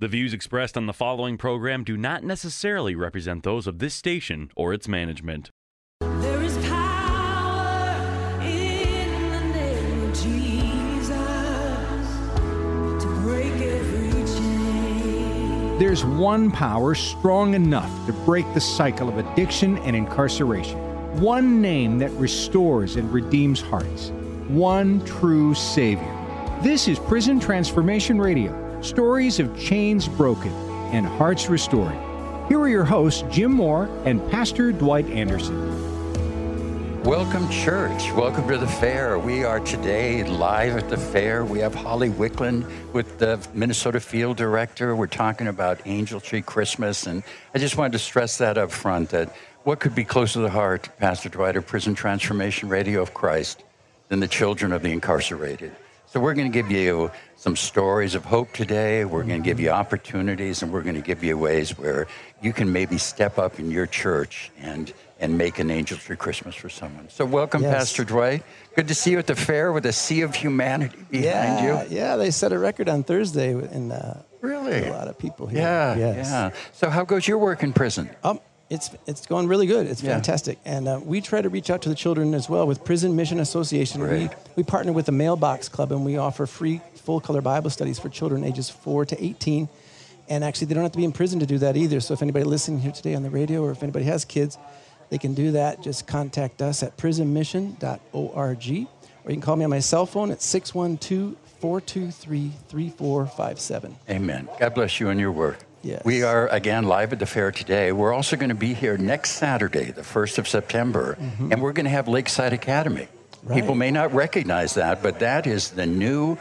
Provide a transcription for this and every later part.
The views expressed on the following program do not necessarily represent those of this station or its management. There is power in the name of Jesus to break every chain. There's one power strong enough to break the cycle of addiction and incarceration. One name that restores and redeems hearts. One true Savior. This is Prison Transformation Radio stories of chains broken and hearts restored. Here are your hosts, Jim Moore and Pastor Dwight Anderson. Welcome, church. Welcome to the fair. We are today live at the fair. We have Holly Wickland with the Minnesota Field Director. We're talking about Angel Tree Christmas. And I just wanted to stress that up front that what could be closer to the heart, Pastor Dwight, of Prison Transformation Radio of Christ than the children of the incarcerated? So we're going to give you some stories of hope today. We're going to give you opportunities, and we're going to give you ways where you can maybe step up in your church and and make an angel tree Christmas for someone. So welcome, yes. Pastor Dwight. Good to see you at the fair with a sea of humanity behind yeah, you. Yeah, they set a record on Thursday, In, uh, really a lot of people here. Yeah, yes. yeah. So how goes your work in prison? Um, it's it's going really good. It's yeah. fantastic, and uh, we try to reach out to the children as well with Prison Mission Association. Great. We we partner with the Mailbox Club, and we offer free full color Bible studies for children ages four to eighteen. And actually, they don't have to be in prison to do that either. So if anybody listening here today on the radio, or if anybody has kids, they can do that. Just contact us at prisonmission.org, or you can call me on my cell phone at 612 423 3457. Amen. God bless you and your work. Yes. We are again live at the fair today. We're also going to be here next Saturday, the 1st of September, mm-hmm. and we're going to have Lakeside Academy. Right. People may not recognize that, but that is the new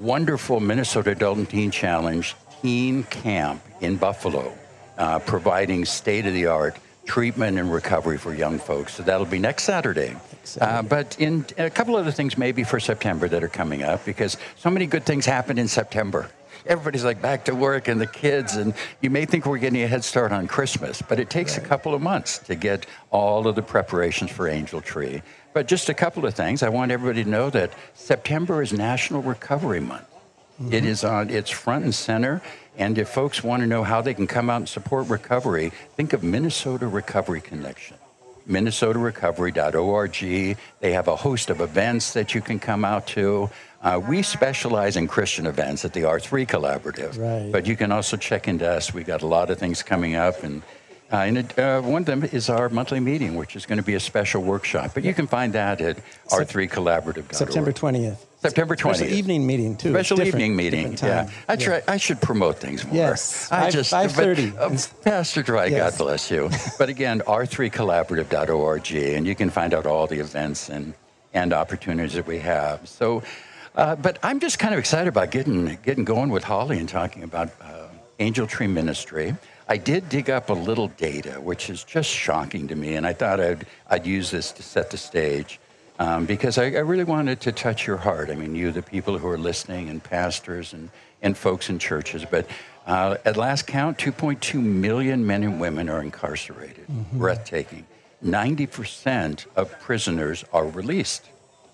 wonderful Minnesota Adult and Teen Challenge Teen Camp in Buffalo, uh, providing state of the art treatment and recovery for young folks. So that'll be next Saturday. Uh, but in a couple other things maybe for September that are coming up because so many good things happen in September everybody's like back to work and the kids, and you may think we're getting a head start on Christmas, but it takes right. a couple of months to get all of the preparations for Angel Tree. But just a couple of things. I want everybody to know that September is National Recovery Month. Mm-hmm. It is on it's front and center. And if folks want to know how they can come out and support recovery, think of Minnesota Recovery Connection. MinnesotaRecovery.org. They have a host of events that you can come out to. Uh, we specialize in Christian events at the R3 Collaborative, right. but you can also check into us. We've got a lot of things coming up, and, uh, and it, uh, one of them is our monthly meeting, which is going to be a special workshop. But you can find that at R3Collaborative. September 20th. September 20th. Special evening meeting too. Special evening meeting. Yeah. I try. Yeah. I should promote things more. Yes. I just 5:30. But, uh, Pastor Dwight, Yes. God bless you. but again, r3collaborative.org, and you can find out all the events and and opportunities that we have. So, uh, but I'm just kind of excited about getting getting going with Holly and talking about uh, Angel Tree Ministry. I did dig up a little data, which is just shocking to me, and I thought I'd I'd use this to set the stage um, because I, I, really wanted to touch your heart. I mean, you, the people who are listening, and pastors and, and folks in churches. But uh, at last count, 2.2 million men and women are incarcerated. Mm-hmm. Breathtaking. 90% of prisoners are released.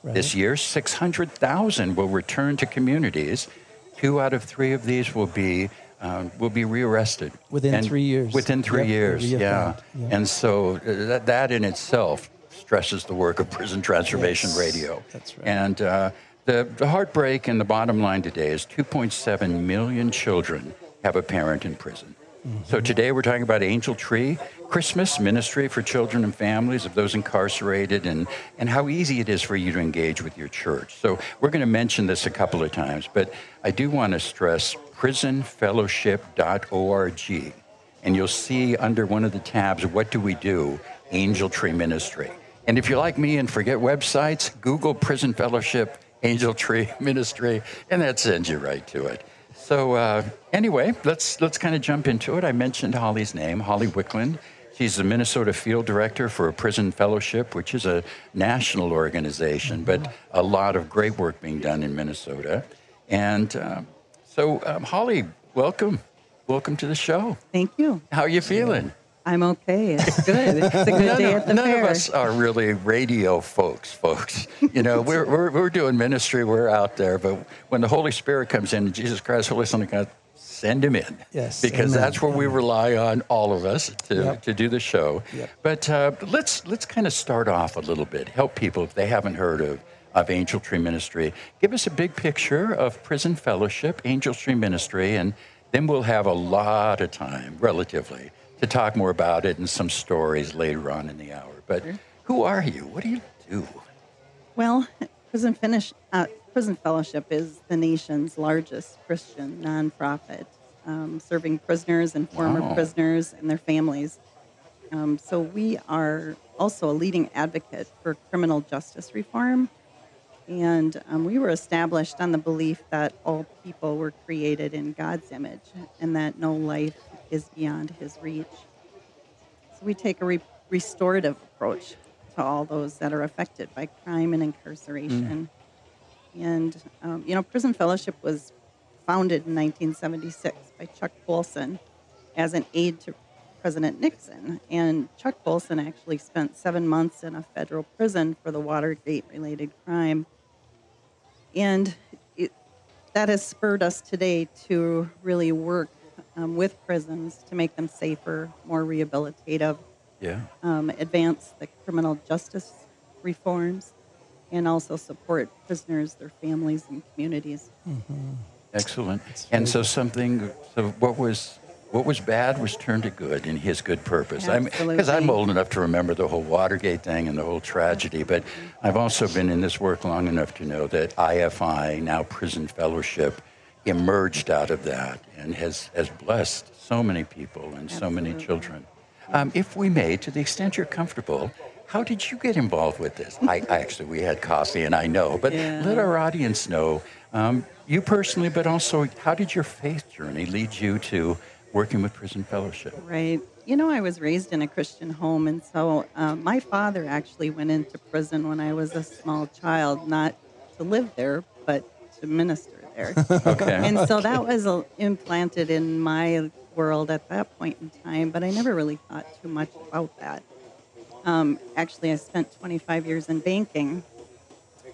Right. This year, 600,000 will return to communities. Two out of three of these will be um, will be rearrested within and three years. Within three yep, years, yeah. yeah. And so uh, that, that in itself stresses the work of Prison Transformation yes, Radio. That's right. And uh, the, the heartbreak and the bottom line today is 2.7 million children have a parent in prison. Mm-hmm. So today we're talking about Angel Tree, Christmas ministry for children and families of those incarcerated, and, and how easy it is for you to engage with your church. So we're going to mention this a couple of times, but I do want to stress prisonfellowship.org. And you'll see under one of the tabs, What Do We Do? Angel Tree Ministry. And if you're like me and forget websites, Google Prison Fellowship Angel Tree Ministry, and that sends you right to it. So uh, anyway, let's let's kind of jump into it. I mentioned Holly's name, Holly Wickland. She's the Minnesota Field Director for a Prison Fellowship, which is a national organization, but a lot of great work being done in Minnesota. And uh, so, um, Holly, welcome, welcome to the show. Thank you. How are you feeling? I'm okay. It's good. It's a good none day of, at the none fair. of us are really radio folks, folks. You know, we're, we're, we're doing ministry, we're out there, but when the Holy Spirit comes in, Jesus Christ, Holy Son of God, send him in. Yes, Because amen, that's where we rely on all of us to, Yep. to do the show. Yep. But uh, let's let's kind of start off a little bit. Help people if they haven't heard of of Angel Tree Ministry. Give us a big picture of Prison Fellowship, Angel Tree Ministry, and then we'll have a lot of time, relatively, to talk more about it and some stories later on in the hour. But who are you? What do you do? Well, Prison Finish, uh, Prison Fellowship is the nation's largest Christian nonprofit, um, serving prisoners and former Wow. prisoners and their families. Um, so we are also a leading advocate for criminal justice reform, and um, we were established on the belief that all people were created in God's image, and that no life is beyond His reach. So we take a re- restorative approach to all those that are affected by crime and incarceration. And, um, you know, Prison Fellowship was founded in 1976 by Chuck Colson as an aide to President Nixon. And Chuck Colson actually spent seven months in a federal prison for the Watergate related crime. And it, that has spurred us today to really work um, with prisons to make them safer, more rehabilitative, Yeah. um, advance the criminal justice reforms, and also support prisoners, their families, and communities. Excellent. And so something. So what was what was bad was turned to good in His good purpose. Because I'm Absolutely. old enough to remember the whole Watergate thing and the whole tragedy, but I've also been in this work long enough to know that IFI, now Prison Fellowship, emerged out of that and has has blessed so many people and so many children. Um, if we may, to the extent you're comfortable. How did you get involved with this? I actually, we had coffee, and I know, but Yeah. let our audience know um, you personally, but also how did your faith journey lead you to working with Prison Fellowship? Right. You know, I was raised in a Christian home, and so um, my father actually went into prison when I was a small child, not to live there, but to minister there. Okay. and so that was uh, implanted in my world at that point in time, but I never really thought too much about that. Um, actually, I spent 25 years in banking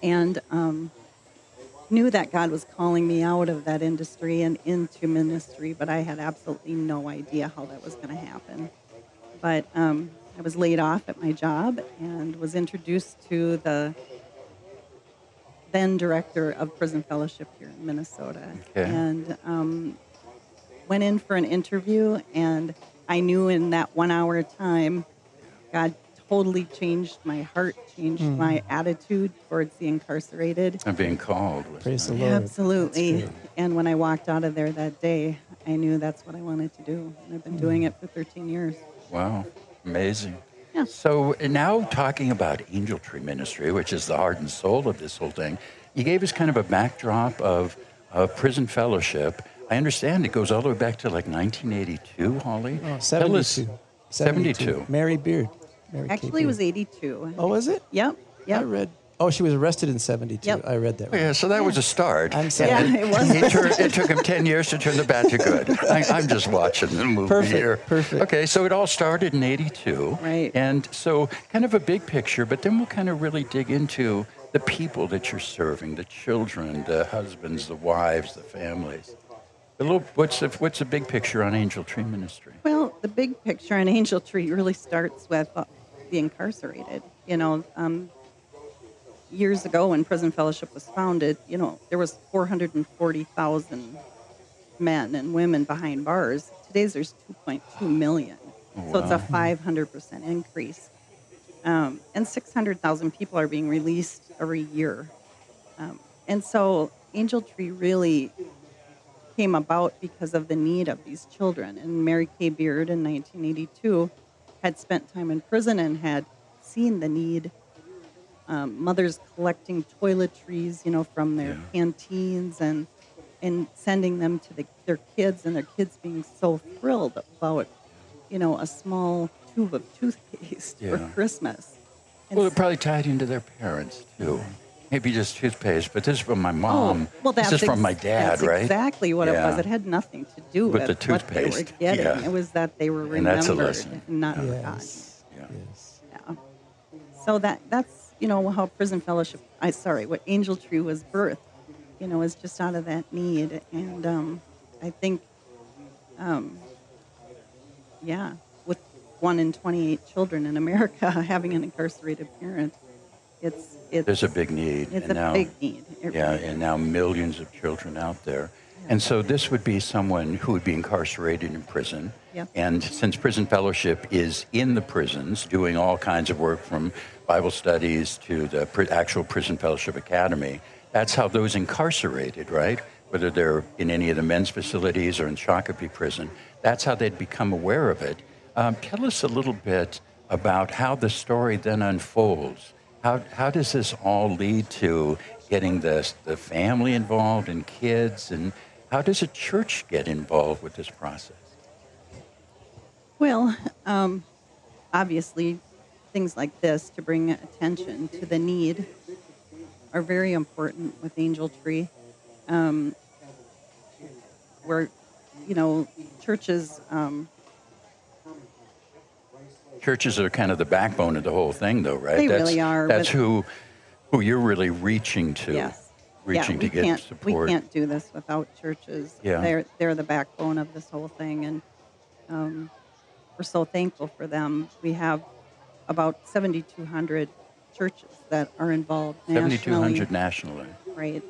and um, knew that God was calling me out of that industry and into ministry, but I had absolutely no idea how that was going to happen. But um, I was laid off at my job and was introduced to the then director of prison fellowship here in Minnesota. Okay. And um, went in for an interview, and I knew in that one hour time, God totally changed my heart, changed my attitude towards the incarcerated. I'm being called. Praise the Lord. Absolutely. And when I walked out of there that day, I knew that's what I wanted to do. And I've been doing it for 13 years. Wow, amazing. Yeah. So now talking about Angel Tree Ministry, which is the heart and soul of this whole thing, you gave us kind of a backdrop of, of prison fellowship. I understand it goes all the way back to like 1982, Holly. Oh, Tell us- 72. 72. Mary Beard. Mary Kay Actually, it was 82. Oh, was it? Yep. Yep. I read. Oh, she was arrested in 72. Yep. I read that. Oh, Yeah, so that was a start. I'm sorry. Yeah, it was. It, turned, it took him 10 years to turn the bad to good. I, I'm just watching the movie Perfect, here. perfect. Okay, so it all started in 82. Right. And so kind of a big picture, but then we'll kind of really dig into the people that you're serving, the children, the husbands, the wives, the families. A little, what's, the, what's the big picture on Angel Tree Ministry? Well, the big picture on Angel Tree really starts with uh, the incarcerated. You know, um, years ago when Prison Fellowship was founded, you know, there was 440,000 men and women behind bars. Today's there's 2.2 million. So it's a 500% increase. Um, and 600,000 people are being released every year. Um, and so Angel Tree really came about because of the need of these children. And Mary Kay Beard in 1982 had spent time in prison and had seen the need. Um, mothers collecting toiletries, you know, from their Yeah. canteens and and sending them to the, their kids, and their kids being so thrilled about, you know, a small tube of toothpaste Yeah. for Christmas. And Well, it probably tied into their parents, too. Maybe just toothpaste, but this is from my mom. Oh, well, that's this is from ex- my dad, that's right? Exactly what Yeah. it was. It had nothing to do With with, the what they were toothpaste, getting. yeah. It was that they were And remembered that's a lesson. and not forgotten. Yes. Yeah. Yes. Yeah. So that that's you know how Prison Fellowship. I sorry, what Angel Tree was birthed. You know, is just out of that need, and um, I think um, yeah, with one in 28 children in America having an incarcerated parent, it's it's There's a big need. it's and a now, big need. It Yeah, really and now millions of children out there. And so this would be someone who would be incarcerated in prison. Yeah. And since Prison Fellowship is in the prisons doing all kinds of work from Bible studies to the actual Prison Fellowship Academy, that's how those incarcerated, right? Whether they're in any of the men's facilities or in Shakopee Prison, that's how they'd become aware of it. Um, tell us a little bit about how the story then unfolds. How, how does this all lead to getting the, the family involved and kids? And how does a church get involved with this process? Well, um, obviously, things like this to bring attention to the need are very important with Angel Tree. Um, where, you know, churches, um, Churches are kind of the backbone of the whole thing, though, right? They that's, really are, That's who, who you're really reaching to. yes. Reaching yeah, to we get can't, support. We can't do this without churches. Yeah. They're, they're the backbone of this whole thing. And um, we're so thankful for them. We have about 7,200 churches that are involved nationally. 7,200 nationally. Right.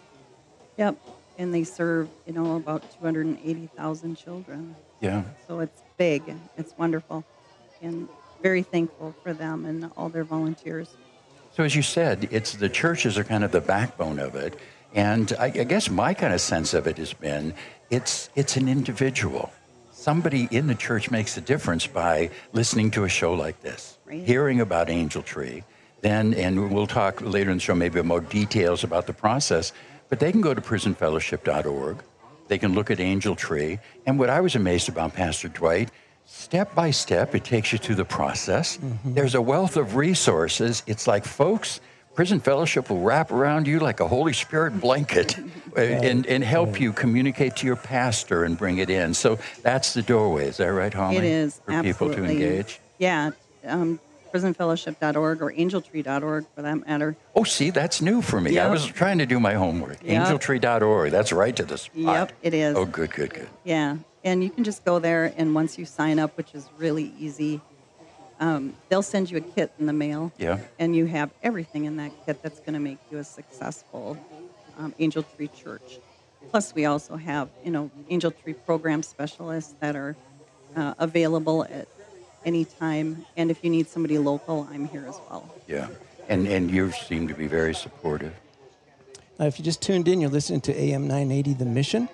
Yep. And they serve, you know, about 280,000 children. Yeah. So it's big. It's wonderful. And very thankful for them and all their volunteers. So as you said, it's the churches are kind of the backbone of it, and I, I guess my kind of sense of it has been it's it's an individual. Somebody in the church makes a difference by listening to a show like this, Right. hearing about Angel Tree, then and we'll talk later in the show maybe more details about the process. But they can go to prisonfellowship.org. They can look at Angel Tree, and what I was amazed about Pastor Dwight step by step, it takes you through the process. Mm-hmm. There's a wealth of resources. It's like, folks, Prison Fellowship will wrap around you like a Holy Spirit blanket and, and help you communicate to your pastor and bring it in. So that's the doorway. Is that right, Holly? It is For people to engage? Yeah. Um, prisonfellowship.org or angeltree.org for that matter. Oh, see, that's new for me. I was trying to do my homework. Yep. Angeltree.org. That's right to the spot. Yep, it is. Oh, good, good, good. Yeah, and you can just go there, and once you sign up, which is really easy, um, they'll send you a kit in the mail. Yeah. And you have everything in that kit that's going to make you a successful um, Angel Tree Church. Plus, we also have, you know, Angel Tree program specialists that are uh, available at any time. And if you need somebody local, I'm here as well. Yeah. And, and you seem to be very supportive. Now, if you just tuned in, you're listening to AM 980 The Mission.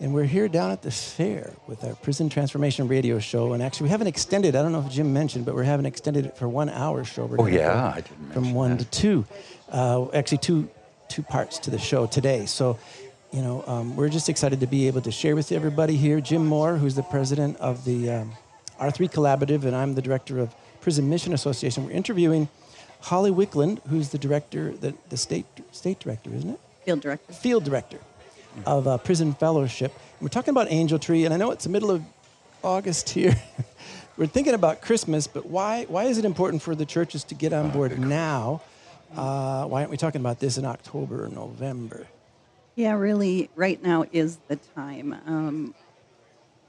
And we're here down at the fair with our Prison Transformation Radio Show. And actually, we haven't extended, I don't know if Jim mentioned, but we're having extended it for one hour show. We're Oh, yeah, I didn't From one that. to two. Uh, actually, two, two parts to the show today. So, you know, um, we're just excited to be able to share with everybody here. Jim Moore, who's the president of the um, R3 Collaborative, and I'm the director of Prison Mission Association. We're interviewing Holly Wickland, who's the director, the, the state, state director, isn't it? Field director. field director of uh, Prison Fellowship. We're talking about Angel Tree, and I know it's the middle of August here. We're thinking about Christmas, but why, why is it important for the churches to get on board now? Uh, why aren't we talking about this in October or November? Yeah, really, right now is the time. Um,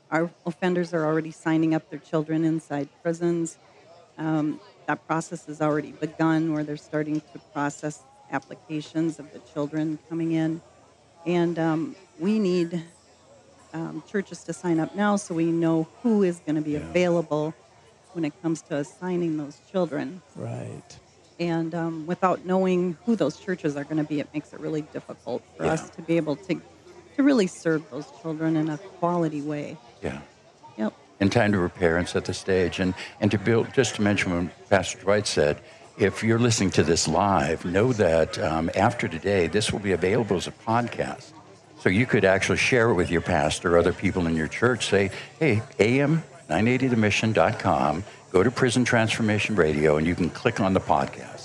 our offenders are already signing up their children inside prisons. Um, that process has already begun where they're starting to process applications of the children coming in. And um, we need um, churches to sign up now so we know who is going to be available when it comes to assigning those children. Right. And um, without knowing who those churches are going to be, it makes it really difficult for Yeah. us to be able to, to really serve those children in a quality way. Yeah. Yep. and time to prepare and set the stage. And, and to build, just to mention what Pastor Dwight said, if you're listening to this live, know that um, after today, this will be available as a podcast. So you could actually share it with your pastor, or other people in your church. Say, hey, am980themission.com, go to Prison Transformation Radio, and you can click on the podcast.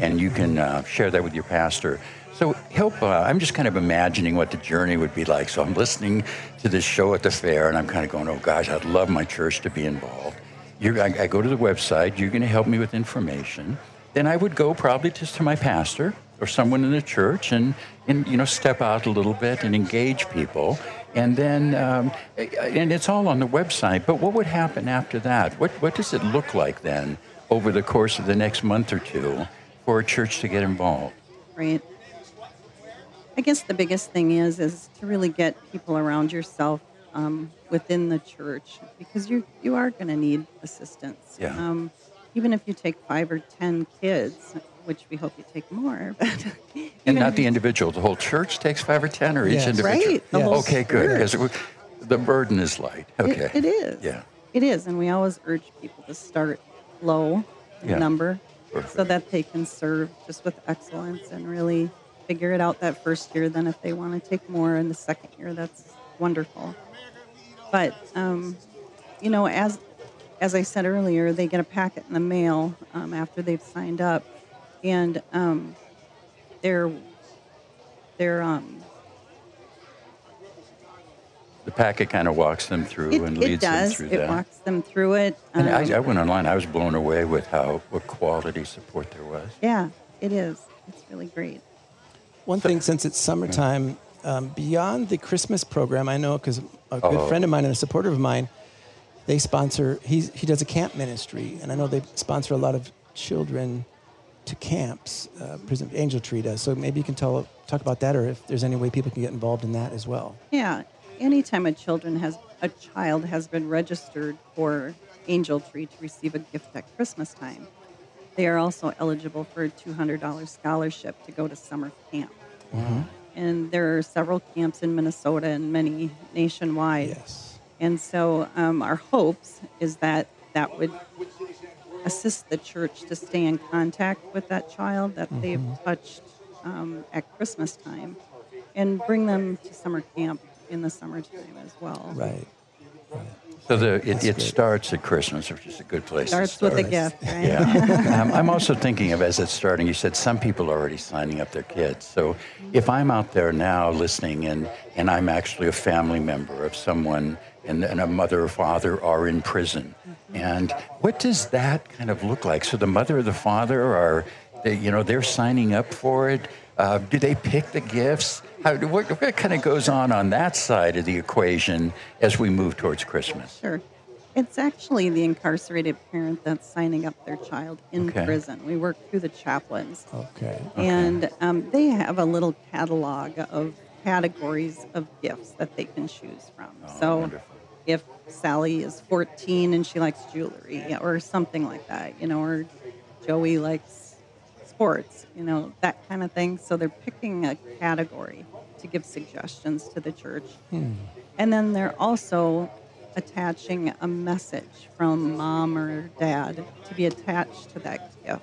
And you can uh, share that with your pastor. So help. Uh, I'm just kind of imagining what the journey would be like. So I'm listening to this show at the fair, and I'm kind of going, "Oh gosh, I'd love my church to be involved." You're, I, I go to the website. You're going to help me with information. Then I would go probably just to my pastor or someone in the church, and and you know step out a little bit and engage people. And then, um, and it's all on the website. But what would happen after that? What what does it look like then over the course of the next month or two for a church to get involved? right? I guess the biggest thing is is to really get people around yourself um, within the church because you you are going to need assistance. Yeah. Um, even if you take five or ten kids, which we hope you take more, but And not the individual. The whole church takes five or ten, or each individual. Right, the Yes. whole Okay, good. church. Because the burden is light. It- Okay. it is. Yeah. It is, and we always urge people to start low in Yeah. number Perfect. so that they can serve just with excellence and really figure it out that first year. Then, if they want to take more in the second year, that's wonderful. But um, you know, as as I said earlier, they get a packet in the mail um, after they've signed up, and um, they're they're um, The packet kind of walks them through it, and leads them through it that. walks them through it. And Um, I, I went online. I was blown away with how what quality support there was. Yeah, it is. It's really great. One thing, since it's summertime, um, beyond the Christmas program, I know because a good Oh. friend of mine and a supporter of mine, they sponsor. He he does a camp ministry, and I know they sponsor a lot of children to camps. Uh, Prison Angel Tree does. So maybe you can tell talk about that, or if there's any way people can get involved in that as well. Yeah, anytime a children has a child has been registered for Angel Tree to receive a gift at Christmas time, they are also eligible for a two hundred dollars scholarship to go to summer camp. And there are several camps in Minnesota and many nationwide. Yes. And so um, our hopes is that that would assist the church to stay in contact with that child that they've touched um, at Christmas time and bring them to summer camp in the summertime as well. Right. So the, it, it starts at Christmas, which is a good place Starts to with a gift, right? Yeah. um, I'm also thinking of as it's starting, you said some people are already signing up their kids. So if I'm out there now listening and, and I'm actually a family member of someone and, and a mother or father are in prison, and what does that kind of look like? So the mother or the father are, they, you know, they're signing up for it. Uh, do they pick the gifts? How, what, what kind of goes on on that side of the equation as we move towards Christmas? Sure. It's actually the incarcerated parent that's signing up their child in Okay. prison. We work through the chaplains. Okay. And um, they have a little catalog of categories of gifts that they can choose from. so Oh, wonderful. If Sally is 14 and she likes jewelry or something like that, you know, or Joey likes sports, you know, that kind of thing. So they're picking a category to give suggestions to the church. Hmm. And then they're also attaching a message from mom or dad to be attached to that gift.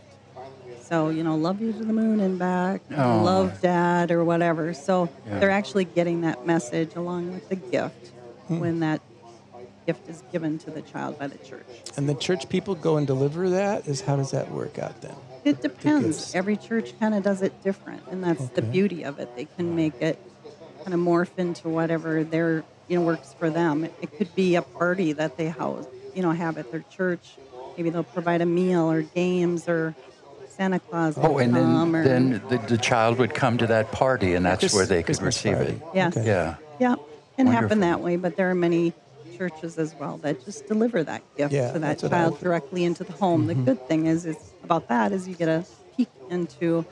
So, you know, love you to the moon and back, Oh. love dad or whatever. So Yeah. they're actually getting that message along with the gift hmm. when that gift is given to the child by the church. And the church people go and deliver that. Is how does that work out then? It depends. gifts. Every church kind of does it different, and that's the beauty of it. They can make it kind of morph into whatever their you know works for them. It, it could be a party that they house, you know, have at their church. Maybe they'll provide a meal or games or Santa Claus. Oh, and then, or, then the, the child would come to that party, and that's Chris- where they could Christmas receive party. it. Yeah. Okay. Yeah. yeah, can Wonderful. happen that way. But there are many churches as well that just deliver that gift Yeah, to that that's what I child directly into the home. The good thing is, is about that is you get a peek into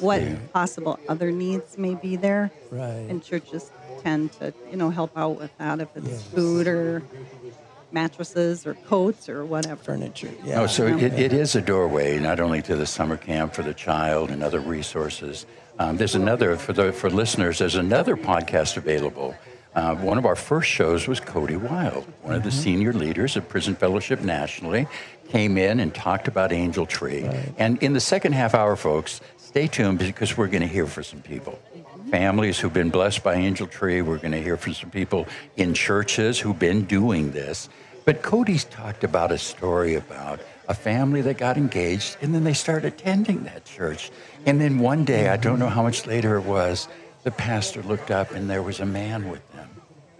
what possible other needs may be there. Right. And churches tend to, you know, help out with that if it's Yes. food or mattresses or coats or whatever. Furniture. Yeah. Oh, so it, it is a doorway not only to the summer camp for the child and other resources. Um, there's another for the for listeners. There's another podcast available. Uh, one of our first shows was Cody Wild, one of the mm-hmm. senior leaders of Prison Fellowship nationally, came in and talked about Angel Tree. And in the second half hour, folks, stay tuned because we're going to hear from some people. Mm-hmm. Families who've been blessed by Angel Tree. We're going to hear from some people in churches who've been doing this. But Cody's talked about a story about a family that got engaged and then they started attending that church. And then one day, I don't know mm-hmm. how much later it was, the pastor looked up and there was a man with them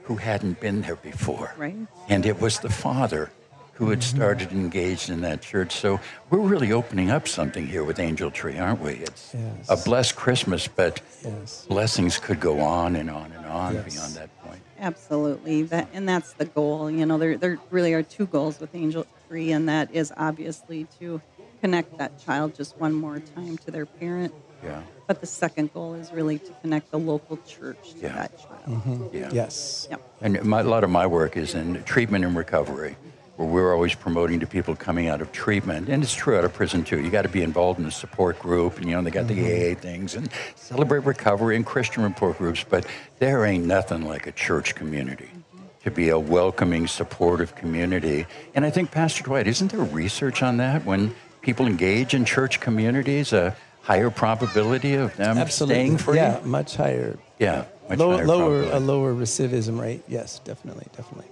who hadn't been there before. Right. And it was the father who had mm-hmm. started engaged in that church. So we're really opening up something here with Angel Tree, aren't we? It's Yes. a blessed Christmas, but Yes. blessings could go on and on and on Yes. beyond that point. Absolutely. That and that's the goal. You know, there there really are two goals with Angel Tree, and that is obviously to connect that child just one more time to their parent. Yeah. But the second goal is really to connect the local church to Yeah. that child. Mm-hmm. Yeah. Yes. Yep. And my, a lot of my work is in treatment and recovery, where we're always promoting to people coming out of treatment, and it's true out of prison too. You got to be involved in a support group, and you know they got the mm-hmm. AA things and celebrate recovery and Christian report groups, but there ain't nothing like a church community. Mm-hmm. To be a welcoming, supportive community. And I think, Pastor Dwight, isn't there research on that? When people engage in church communities, a higher probability of them Absolutely. staying free? Yeah, much higher. Yeah. much Low, higher lower, a lower recidivism rate. Yes, definitely, definitely.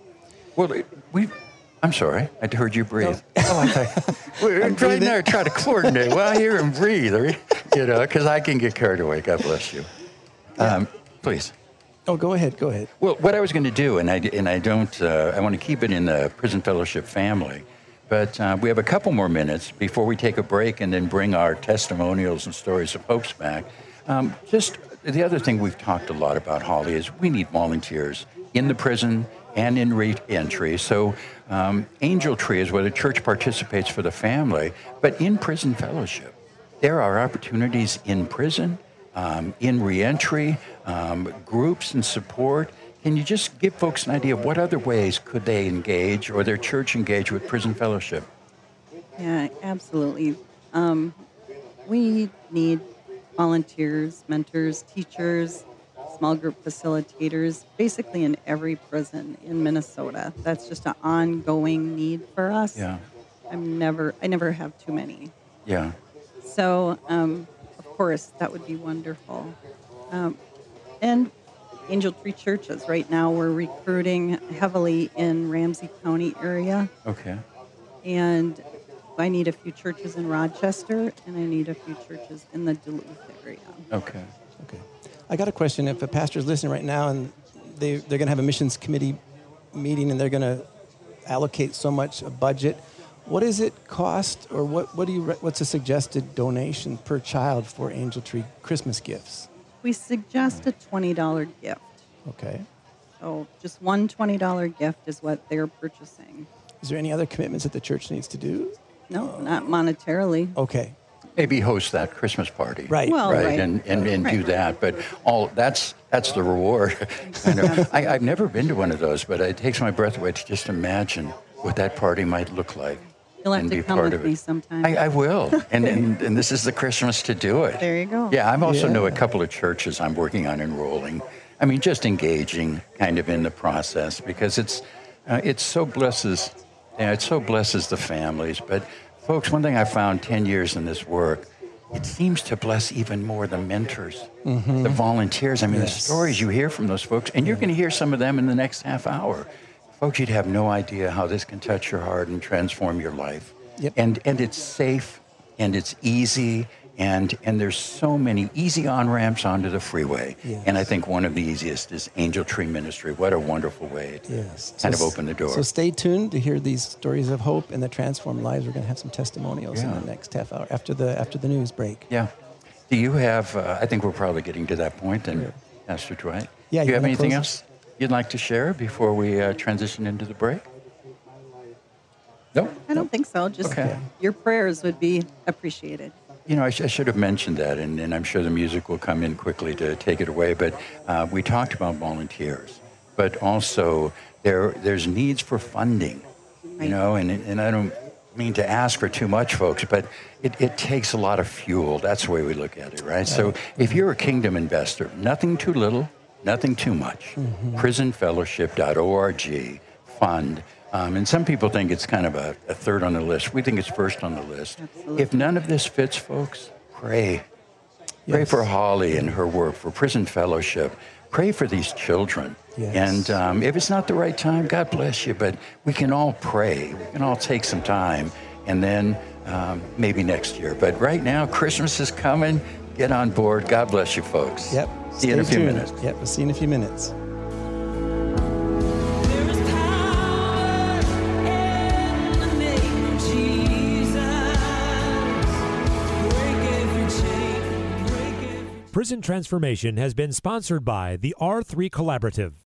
Well, we. I'm sorry. I heard you breathe. Oh, I thought, we're I'm trying breathing. to try to coordinate. Well, I hear him breathe. You know, because I can get carried away. God bless you. Um, please. Oh, go ahead. Go ahead. Well, what I was going to do, and I and I don't. Uh, I want to keep it in the prison fellowship family, but uh, we have a couple more minutes before we take a break and then bring our testimonials and stories of hopes back. Um, just the other thing we've talked a lot about, Holly, is we need volunteers in the prison and in re-entry. So, um, Angel Tree is where the church participates for the family, but in prison fellowship, there are opportunities in prison, um, in reentry, um, groups and support. Can you just give folks an idea of what other ways could they engage or their church engage with prison fellowship? Yeah, absolutely. Um, we need volunteers, mentors, teachers, small group facilitators, basically in every prison in Minnesota. That's just an ongoing need for us. Yeah, I'm never, I never have too many. yeah, So, um, of course, that would be wonderful. Um, and Angel Tree churches. Right now, we're recruiting heavily in Ramsey County area, okay. and I need a few churches in Rochester, and I need a few churches in the Duluth area. Okay. Okay. I got a question. If a pastor's listening right now and they, they're going to have a missions committee meeting and they're going to allocate so much a budget, what does it cost or what, what do you, re- what's a suggested donation per child for Angel Tree Christmas gifts? We suggest a $20 gift. Okay. So, just one $20 gift is what they're purchasing. Is there any other commitments that the church needs to do? No, not monetarily. Okay. Maybe host that Christmas party. Right. Well, right, right. and, and, and do that. But all that's that's the reward. kind of. I, I've never been to one of those, but it takes my breath away to just imagine what that party might look like. You'll have and to be come part with of me it. sometime. I, I will, and, and and this is the Christmas to do it. There you go. Yeah, I'm also know a couple of churches I'm working on enrolling. I mean, just engaging kind of in the process because it's uh, it's so blesses, yeah, it so blesses the families. But folks, one thing I found ten years in this work, it seems to bless even more the mentors, the volunteers. I mean, the stories you hear from those folks, and you're going to hear some of them in the next half hour. Folks, you'd have no idea how this can touch your heart and transform your life. Yep. And and it's safe and it's easy and and there's so many easy on ramps onto the freeway. Yes. And I think one of the easiest is Angel Tree Ministry. What a wonderful way to Yes. kind So of open the door. So stay tuned to hear these stories of hope and the transformed lives. We're going to have some testimonials in the next half hour after the after the news break. yeah. Do you have? Uh, I think we're probably getting to that point, then, Pastor Dwight. Yeah, Do you you have anything else you'd like to share before we uh, transition into the break? No. I don't think so. Just Okay. your prayers would be appreciated. You know, I, sh- I should have mentioned that, and, and I'm sure the music will come in quickly to take it away. But uh, we talked about volunteers, but also there there's needs for funding. You know, and and I don't mean to ask for too much, folks, but it, it takes a lot of fuel. That's the way we look at it, right? So if you're a kingdom investor, nothing too little, nothing too much. Prisonfellowship.org fund. Um, and some people think it's kind of a, a third on the list. We think it's first on the list. Absolutely. If none of this fits, folks, pray. Pray Yes. for Holly and her work, for Prison Fellowship. Pray for these children. Yes. And um, if it's not the right time, God bless you, but we can all pray. We can all take some time and then um, maybe next year. But right now, Christmas is coming. Get on board. God bless you, folks. Yep. See you in a Stay few tuned. minutes. Yep. We'll see you in a few minutes. There is power in the name of Jesus. Break every chain, break every Prison Transformation has been sponsored by the R3 Collaborative.